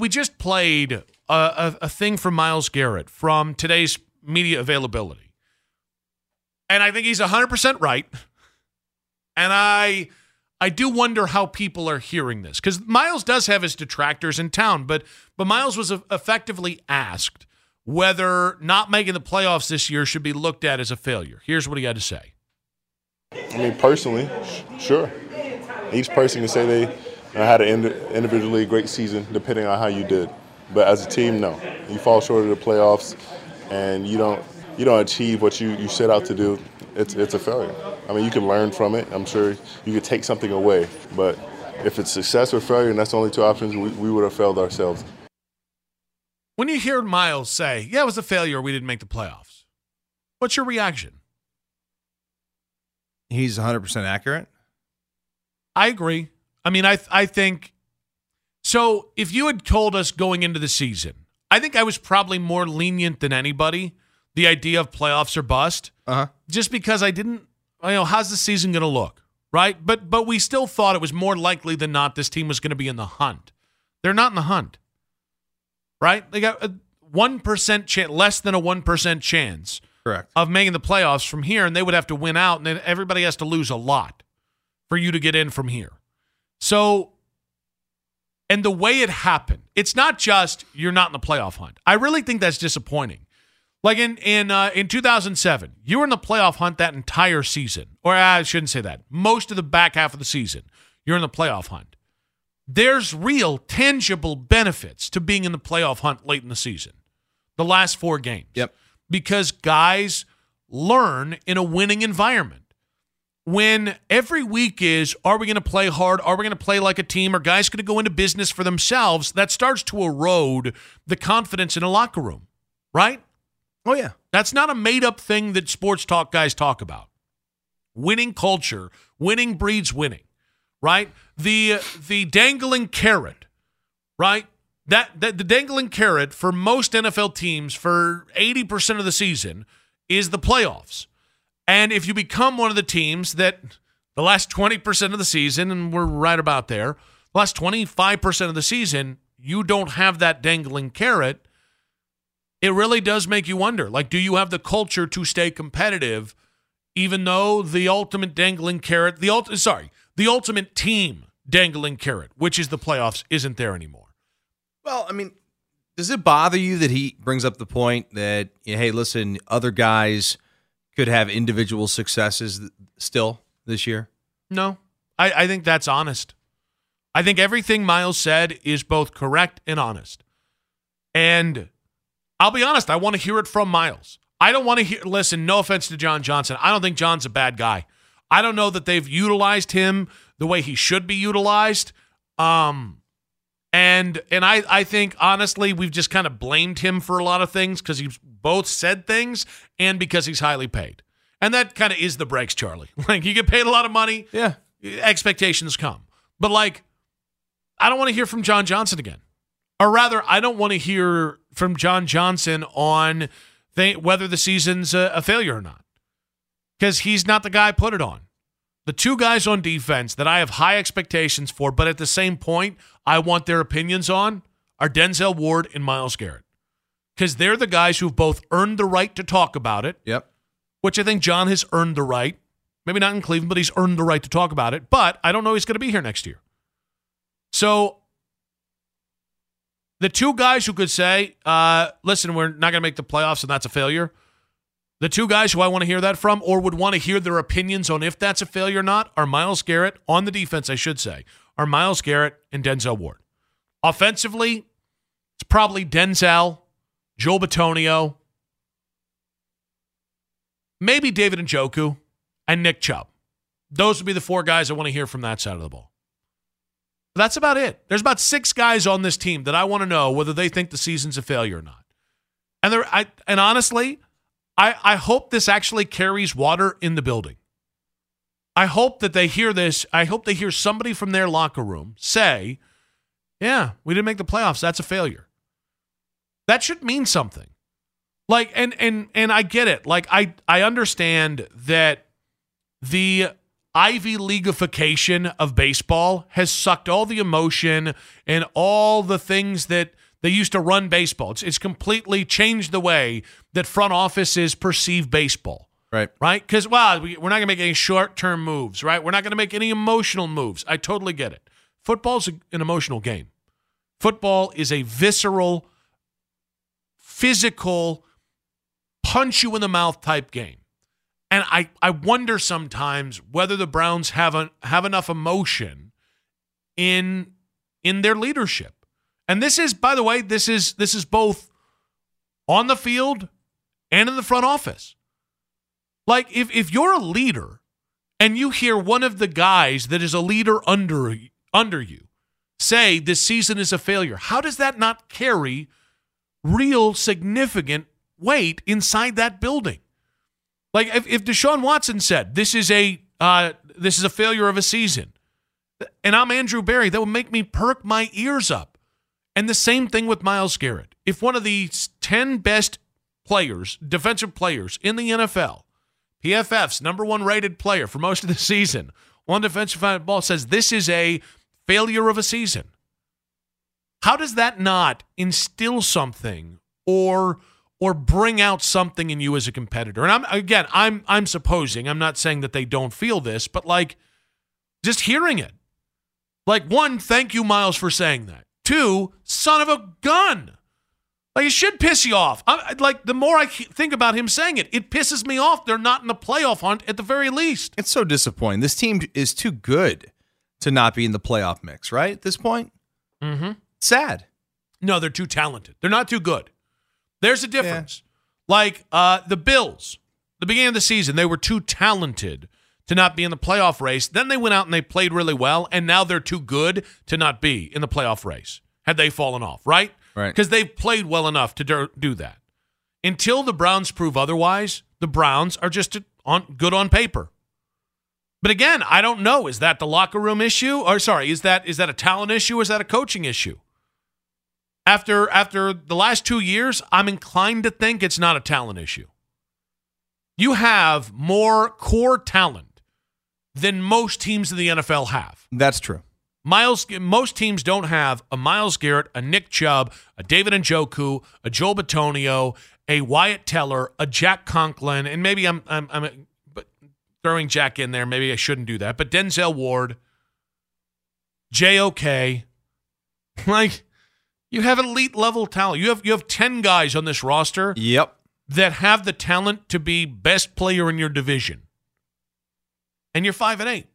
We just played a, a, a thing from Myles Garrett from today's media availability. And I think he's 100% right. And I I do wonder how people are hearing this cuz Myles does have his detractors in town, but but Myles was effectively asked whether not making the playoffs this year should be looked at as a failure. Here's what he had to say. I mean, personally, sure. Each person can say they had an individually great season, depending on how you did. But as a team, no. You fall short of the playoffs, and you don't you don't achieve what you, you set out to do. It's it's a failure. I mean, you can learn from it. I'm sure you could take something away. But if it's success or failure, and that's the only two options, we, we would have failed ourselves. When you hear Myles say, "Yeah, it was a failure. We didn't make the playoffs," what's your reaction? He's 100% accurate. I agree. I mean, I I think so. If you had told us going into the season, I think I was probably more lenient than anybody. The idea of playoffs or bust, uh-huh. just because I didn't. You know, how's the season going to look, right? But but we still thought it was more likely than not this team was going to be in the hunt. They're not in the hunt, right? They got a one percent chance, less than a one percent chance, correct, of making the playoffs from here, and they would have to win out, and then everybody has to lose a lot for you to get in from here. So, and the way it happened, it's not just you're not in the playoff hunt. I really think that's disappointing. Like in in uh, in 2007, you were in the playoff hunt that entire season, or I shouldn't say that. Most of the back half of the season, you're in the playoff hunt. There's real, tangible benefits to being in the playoff hunt late in the season, the last four games. Yep. Because guys learn in a winning environment when every week is are we going to play hard? Are we going to play like a team? Are guys going to go into business for themselves? That starts to erode the confidence in a locker room right? Oh yeah. That's not a made up thing that sports talk guys talk about. Winning culture winning breeds winning right? The the dangling carrot right? That, that the dangling carrot for most NFL teams for 80% of the season is the playoffs and if you become one of the teams that the last 20% of the season, and we're right about there, the last 25% of the season, you don't have that dangling carrot, it really does make you wonder like, do you have the culture to stay competitive, even though the ultimate dangling carrot, the ult- sorry, the ultimate team dangling carrot, which is the playoffs, isn't there anymore? Well, I mean, does it bother you that he brings up the point that, hey, listen, other guys – could have individual successes still this year? No, I, I think that's honest. I think everything Myles said is both correct and honest. And I'll be honest, I want to hear it from Myles. I don't want to hear, listen, no offense to John Johnson. I don't think John's a bad guy. I don't know that they've utilized him the way he should be utilized. Um, and and I, I think honestly we've just kind of blamed him for a lot of things because he's both said things and because he's highly paid. And that kind of is the breaks, Charlie. Like you get paid a lot of money. Yeah. Expectations come. But like, I don't want to hear from John Johnson again. Or rather, I don't want to hear from John Johnson on th- whether the season's a, a failure or not. Because he's not the guy I put it on. The two guys on defense that I have high expectations for, but at the same point, I want their opinions on are Denzel Ward and Myles Garrett. Because they're the guys who've both earned the right to talk about it. Yep. Which I think John has earned the right. Maybe not in Cleveland, but he's earned the right to talk about it. But I don't know he's going to be here next year. So the two guys who could say, uh, listen, we're not going to make the playoffs and that's a failure. The two guys who I want to hear that from or would want to hear their opinions on if that's a failure or not are Myles Garrett on the defense, I should say, are Myles Garrett and Denzel Ward. Offensively, it's probably Denzel, Joel Bitonio, maybe David Njoku, and Nick Chubb. Those would be the four guys I want to hear from that side of the ball. But that's about it. There's about six guys on this team that I want to know whether they think the season's a failure or not. And there, I, and honestly, I, I hope this actually carries water in the building. I hope that they hear this. I hope they hear somebody from their locker room say, "Yeah, we didn't make the playoffs. That's a failure." That should mean something. Like, and and and I get it. Like, I I understand that the Ivy Leagueification of baseball has sucked all the emotion and all the things that they used to run baseball. It's, it's completely changed the way that front offices perceive baseball. Right. Right? Because, well, we, we're not going to make any short term moves, right? We're not going to make any emotional moves. I totally get it. Football's a, an emotional game. Football is a visceral, physical, punch you in the mouth type game. And I, I wonder sometimes whether the Browns have a, have enough emotion in in their leadership. And this is, by the way, this is this is both on the field and in the front office. Like if if you're a leader and you hear one of the guys that is a leader under under you say this season is a failure, how does that not carry real significant weight inside that building? Like if, if Deshaun Watson said this is a uh, this is a failure of a season, and I'm Andrew Berry, that would make me perk my ears up. And the same thing with Myles Garrett. If one of the ten best players, defensive players in the NFL, PFF's number one rated player for most of the season, on defensive ball says this is a failure of a season. How does that not instill something or or bring out something in you as a competitor. And I'm again, I'm I'm supposing, I'm not saying that they don't feel this, but like just hearing it. Like one, thank you Myles for saying that. Two, son of a gun. Like it should piss you off. I, like the more I think about him saying it, it pisses me off. They're not in the playoff hunt at the very least. It's so disappointing. This team is too good to not be in the playoff mix, right? At this point, mm-hmm. sad. No, they're too talented. They're not too good. There's a difference. Yeah. Like uh, the Bills, the beginning of the season, they were too talented to not be in the playoff race. Then they went out and they played really well, and now they're too good to not be in the playoff race. Had they fallen off, right? Right. Because they've played well enough to do that. Until the Browns prove otherwise, the Browns are just on good on paper. But again, I don't know. Is that the locker room issue? Or sorry, is that is that a talent issue? Or is that a coaching issue? after after the last two years, I'm inclined to think it's not a talent issue. You have more core talent than most teams in the NFL have. That's true. Myles, most teams don't have a Myles Garrett, a Nick Chubb, a David Njoku, a Joel Bitonio, a Wyatt Teller, a Jack Conklin, and maybe I'm I'm, I'm but throwing Jack in there. Maybe I shouldn't do that. But Denzel Ward, JOK, like you have elite level talent. You have you have 10 guys on this roster yep. that have the talent to be best player in your division. And you're 5 and 8.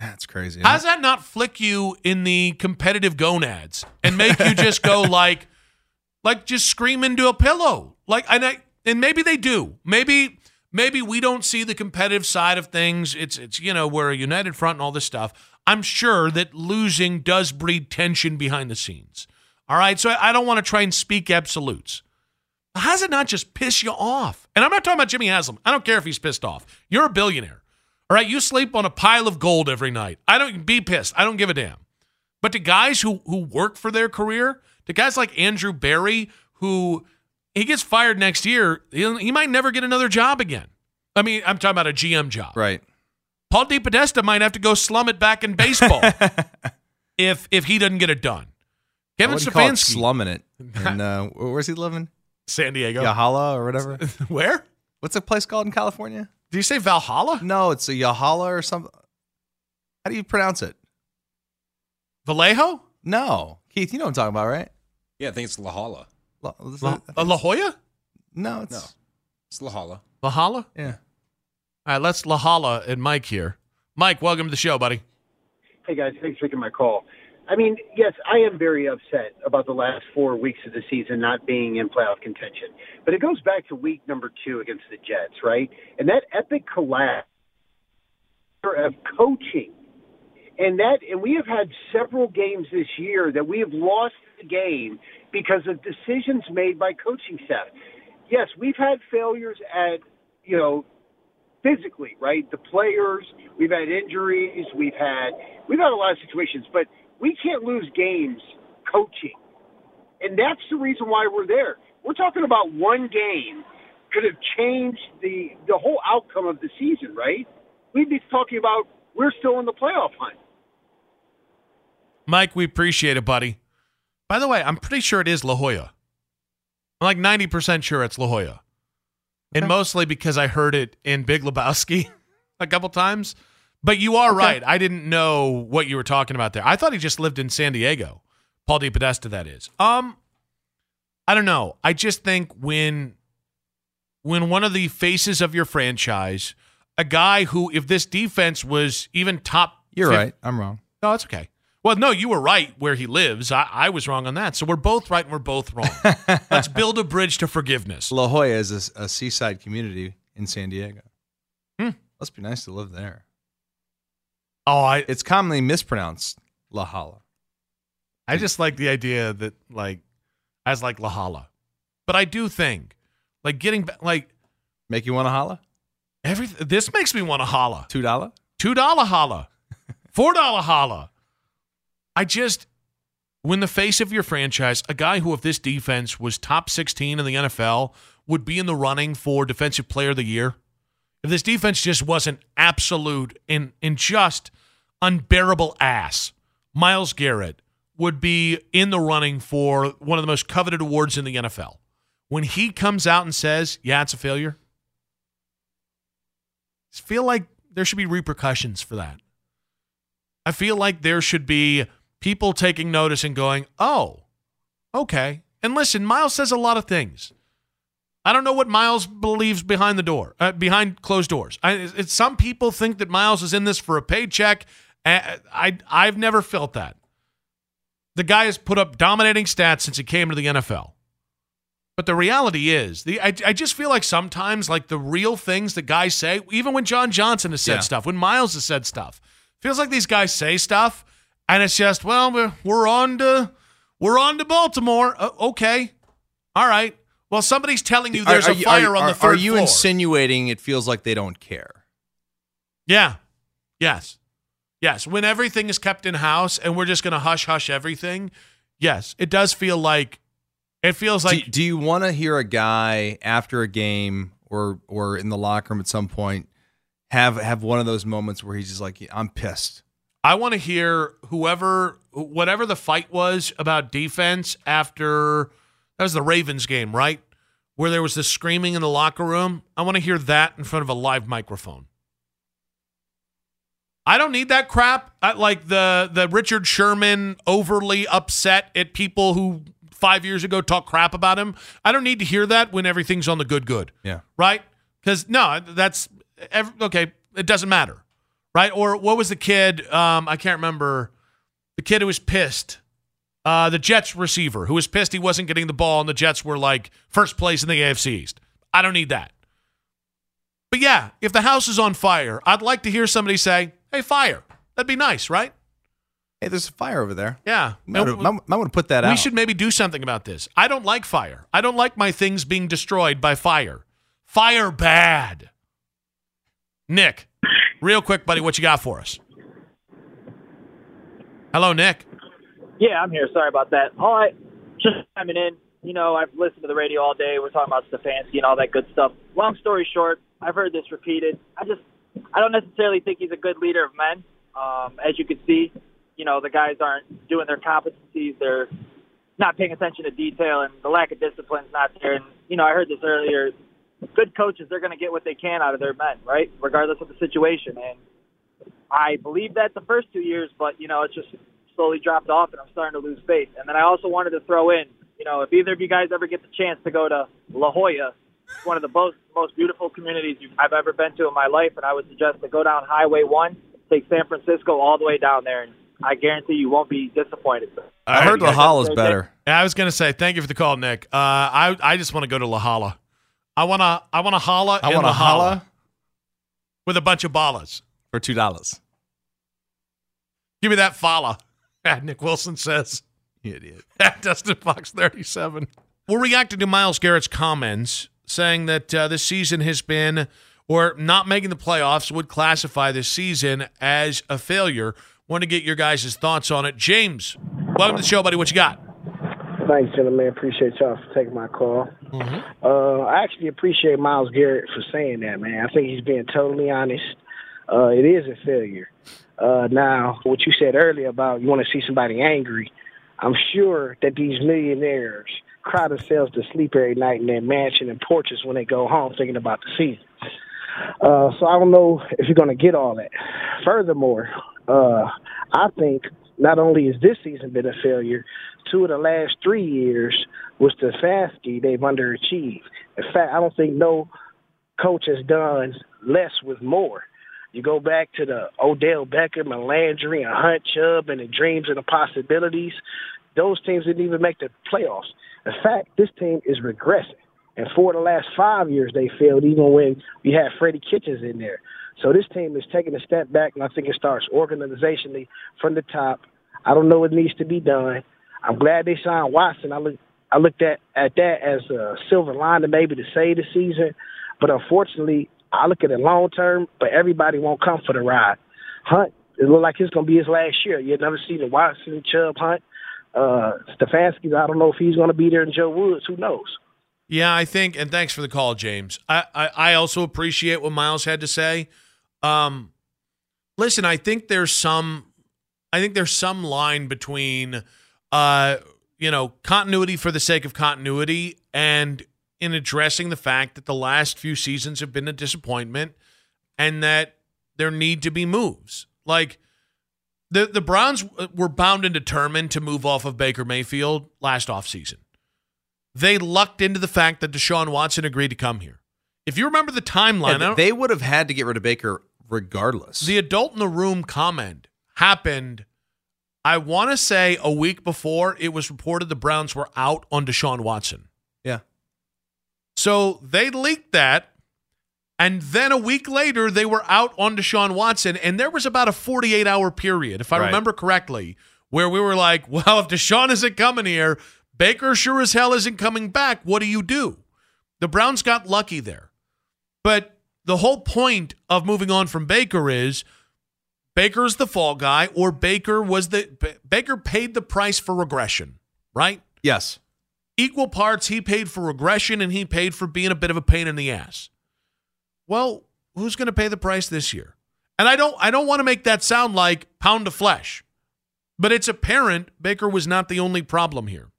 That's crazy. How does that not flick you in the competitive gonads and make you just go like like just scream into a pillow? Like and I and maybe they do. Maybe maybe we don't see the competitive side of things. It's it's you know, we're a united front and all this stuff. I'm sure that losing does breed tension behind the scenes. All right. So I don't want to try and speak absolutes. How does it not just piss you off? And I'm not talking about Jimmy Haslam. I don't care if he's pissed off. You're a billionaire. All right. You sleep on a pile of gold every night. I don't be pissed. I don't give a damn. But to guys who who work for their career, to guys like Andrew Berry, who he gets fired next year, he might never get another job again. I mean, I'm talking about a GM job. Right. Paul DePodesta might have to go slum it back in baseball if if he doesn't get it done. Kevin Stefanski slumming it. And uh, where's he living? San Diego. Yahala or whatever. Where? What's a place called in California? Do you say Valhalla? No, it's a Yahala or something. How do you pronounce it? Vallejo? No, Keith, you know what I'm talking about, right? Yeah, I think it's La Jolla. La, La, uh, La Jolla? no, it's No. It's La Jolla. La Jolla? yeah. All right, let's La Jolla and Mike here. Mike, welcome to the show, buddy. Hey guys, thanks for taking my call. I mean, yes, I am very upset about the last four weeks of the season not being in playoff contention. But it goes back to week number two against the Jets, right? And that epic collapse of coaching. And that and we have had several games this year that we have lost the game because of decisions made by coaching staff. Yes, we've had failures at, you know, physically, right? The players, we've had injuries, we've had we've had a lot of situations, but we can't lose games coaching. And that's the reason why we're there. We're talking about one game could have changed the the whole outcome of the season, right? We'd be talking about we're still in the playoff hunt. Mike, we appreciate it, buddy. By the way, I'm pretty sure it is La Jolla. I'm like 90% sure it's La Jolla. And mostly because I heard it in Big Lebowski a couple times. But you are right. I didn't know what you were talking about there. I thought he just lived in San Diego. Paul DePodesta, that is. Um, I don't know. I just think when when one of the faces of your franchise, a guy who, if this defense was even top, You're fif- right. I'm wrong. no, it's okay. Well, no, you were right where he lives. I, I was wrong on that. So we're both right and we're both wrong. Let's build a bridge to forgiveness. La Jolla is a, a seaside community in San Diego. Hmm. Must be nice to live there. Oh, I It's commonly mispronounced Lahala. I just like the idea that like as like Lahala, But I do think like getting back like Make you want to holla? every this makes me want to holla. Two dollar? Two dollar holla. Four dollar holla. I just when the face of your franchise, a guy who if this defense was top 16 in the NFL would be in the running for defensive player of the year. If this defense just wasn't absolute and, and just unbearable ass, Myles Garrett would be in the running for one of the most coveted awards in the NFL. When he comes out and says, yeah, it's a failure, I feel like there should be repercussions for that. I feel like there should be people taking notice and going, oh, okay. And listen, Myles says a lot of things. I don't know what Myles believes behind the door, uh, behind closed doors. I, it's, some people think that Myles is in this for a paycheck. I, I, I've never felt that. The guy has put up dominating stats since he came to the NFL. But the reality is, the I, I just feel like sometimes, like the real things that guys say, even when John Johnson has said Yeah. stuff, when Myles has said stuff, feels like these guys say stuff, and it's just, well, we're, we're on to we're on to Baltimore. Uh, okay, all right. Well, somebody's telling you there's Are- a are you- fire are, on the third Are you floor. insinuating it feels like they don't care? Yeah. Yes. Yes. When everything is kept in house and we're just going to hush hush everything. Yes. It does feel like it feels like do, do you want to hear a guy after a game or or in the locker room at some point have have one of those moments where he's just like, I'm pissed. I want to hear whoever whatever the fight was about defense after that was the Ravens game, right? Where there was this screaming in the locker room. I want to hear that in front of a live microphone. I don't need that crap. I, like the the Richard Sherman overly upset at people who five years ago talked crap about him. I don't need to hear that when everything's on the good good Yeah. right? Because no, that's ev- okay. It doesn't matter, right? Or what was the kid? Um, I can't remember. The kid who was pissed. Uh, the Jets receiver who was pissed he wasn't getting the ball, and the Jets were like first place in the AFC East. I don't need that. But yeah, if the house is on fire, I'd like to hear somebody say, "Hey, fire!" That'd be nice, right? Hey, there's a fire over there. Yeah. Might, No, might, might want to put that we out. should maybe do something about this. I don't like fire. I don't like my things being destroyed by fire. Fire bad. Nick, real quick, buddy, what you got for us? Hello, Nick. Yeah, I'm here. Sorry about that. All right, just chiming in. You know, I've listened to the radio all day. We're talking about Stefanski and all that good stuff. Long story short, I've heard this repeated. I just, I don't necessarily think he's a good leader of men. Um, as you can see, you know, the guys aren't doing their competencies. They're not paying attention to detail, and the lack of discipline's not there. And you know, I heard this earlier. Good coaches, they're going to get what they can out of their men, right? Regardless of the situation. And I believe that the first two years, but you know, it's just slowly dropped off, and I'm starting to lose faith. And then I also wanted to throw in, You know, if either of you guys ever get the chance to go to La Jolla, it's one of the most most beautiful communities I've ever been to in my life, and I would suggest to go down Highway One, take San Francisco all the way down there, and I guarantee you won't be disappointed. I heard La Jolla's better. Yeah, I was going to say thank you for the call, Nick. Uh, I I just want to go to La Jolla. I want to I want to holla I in want La to holla Jolla with a bunch of ballas. for two dollars. Give me that falla. Nick Wilson says. You idiot. at Dustin Fox 37. We're reacting to Myles Garrett's comments saying that uh, this season has been, or not making the playoffs would classify this season as a failure. Want to get your guys' thoughts on it. James, welcome to the show, buddy. What you got? Thanks, gentlemen. Appreciate y'all for taking my call. Uh, I actually appreciate Myles Garrett for saying that, man. I think he's being totally honest. Uh, it is a failure. Uh, now, what you said earlier about you want to see somebody angry, I'm sure that these millionaires cry themselves to sleep every night in their mansion and porches when they go home thinking about the season. Uh, so I don't know if you're going to get all that. Furthermore, uh, I think not only has this season been a failure, two of the last three years with Stefanski, they've underachieved. In fact, I don't think no coach has done less with more. You go back to the Odell Beckham and Landry and Hunt Chubb and the dreams and the possibilities. Those teams didn't even make the playoffs. In fact, this team is regressing. And for the last five years, they failed, even when we had Freddie Kitchens in there. So this team is taking a step back, and I think it starts organizationally from the top. I don't know what needs to be done. I'm glad they signed Watson. I look, I looked at at that as a silver lining, maybe to save the season. But unfortunately, I look at it long term. But everybody won't come for the ride. Hunt, it looked like it's to be his last year. You've never seen the Watson, Chubb, Hunt, uh, Stefanski. I don't know if he's to be there. Joe Woods, who knows? Yeah, I think, and thanks for the call, James. I, I, I also appreciate what Myles had to say. Um, listen, I think there's some, I think there's some line between, uh, you know, continuity for the sake of continuity and in addressing the fact that the last few seasons have been a disappointment and that there need to be moves. Like the the Browns were bound and determined to move off of Baker Mayfield last offseason. They lucked into the fact that Deshaun Watson agreed to come here. If you remember the timeline, Yeah, they would have had to get rid of Baker regardless. the adult in the room comment happened, I want to say a week before it was reported the Browns were out on Deshaun Watson. yeah. So they leaked that. And then a week later, they were out on Deshaun Watson. And there was about a 48 hour period, if I Right. remember correctly, where we were like, well, if Deshaun isn't coming here, Baker sure as hell isn't coming back. What do you do? The Browns got lucky there. But the whole point of moving on from Baker is Baker's the fall guy, or Baker was the Baker paid the price for regression, right? Yes. Equal parts, he paid for regression and he paid for being a bit of a pain in the ass. Well, who's going to pay the price this year? And I don't I don't want to make that sound like pound of flesh. But it's apparent Baker was not the only problem here.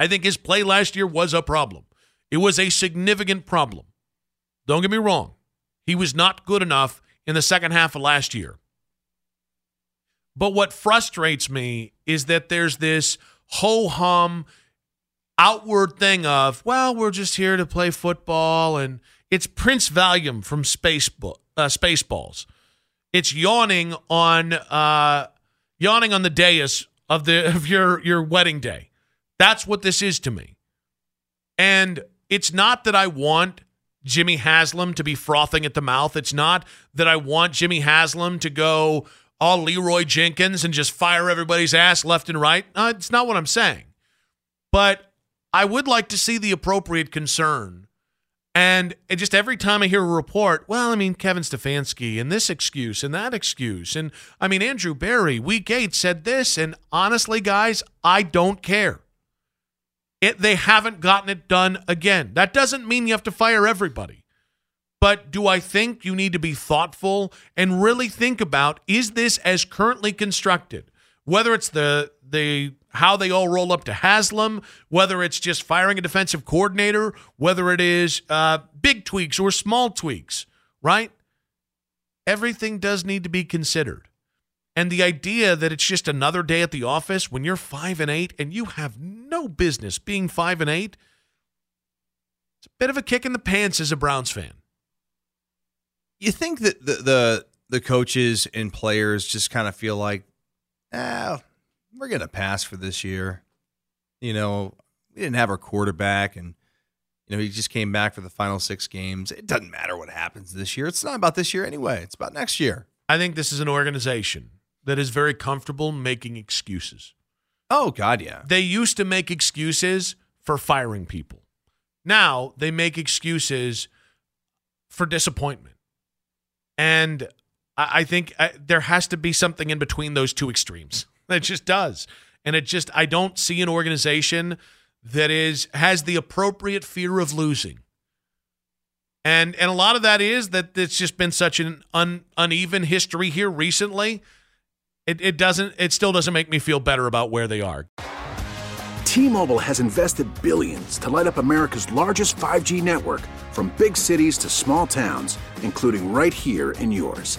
I think his play last year was a problem. It was a significant problem. Don't get me wrong. He was not good enough in the second half of last year. But what frustrates me is that there's this ho hum outward thing of, well, we're just here to play football, and it's Prince Valium from Space uh, Spaceballs. It's yawning on uh, yawning on the dais of the of your your wedding day. That's what this is to me. And it's not that I want Jimmy Haslam to be frothing at the mouth. It's not that I want Jimmy Haslam to go all Leeroy Jenkins and just fire everybody's ass left and right. Uh, it's not what I'm saying. But I would like to see the appropriate concern. And just every time I hear a report, well, I mean, Kevin Stefanski and this excuse and that excuse. And I mean, Andrew Berry, week eight said this. And honestly, guys, I don't care. It, they haven't gotten it done again. That doesn't mean you have to fire everybody. But do I think you need to be thoughtful and really think about is this as currently constructed? Whether it's the the how they all roll up to Haslam, whether it's just firing a defensive coordinator, whether it is uh, big tweaks or small tweaks, right? Everything does need to be considered. And the idea that it's just another day at the office when you're five and eight and you have no business being five and eight, it's a bit of a kick in the pants as a Browns fan. You think that the the, the coaches and players just kind of feel like, ah, we're gonna pass for this year. You know, we didn't have our quarterback, and you know he just came back for the final six games. It doesn't matter what happens this year. It's not about this year anyway. It's about next year. I think this is an organization that is very comfortable making excuses. Oh God, yeah. They used to make excuses for firing people. Now they make excuses for disappointment. And I, I think uh, there has to be something in between those two extremes. It just does. And it just, I don't see an organization that is has the appropriate fear of losing. And and a lot of that is that it's just been such an un, uneven history here recently. It, it doesn't it still doesn't make me feel better about where they are. T-Mobile has invested billions to light up America's largest 5G network from big cities to small towns, including right here in yours.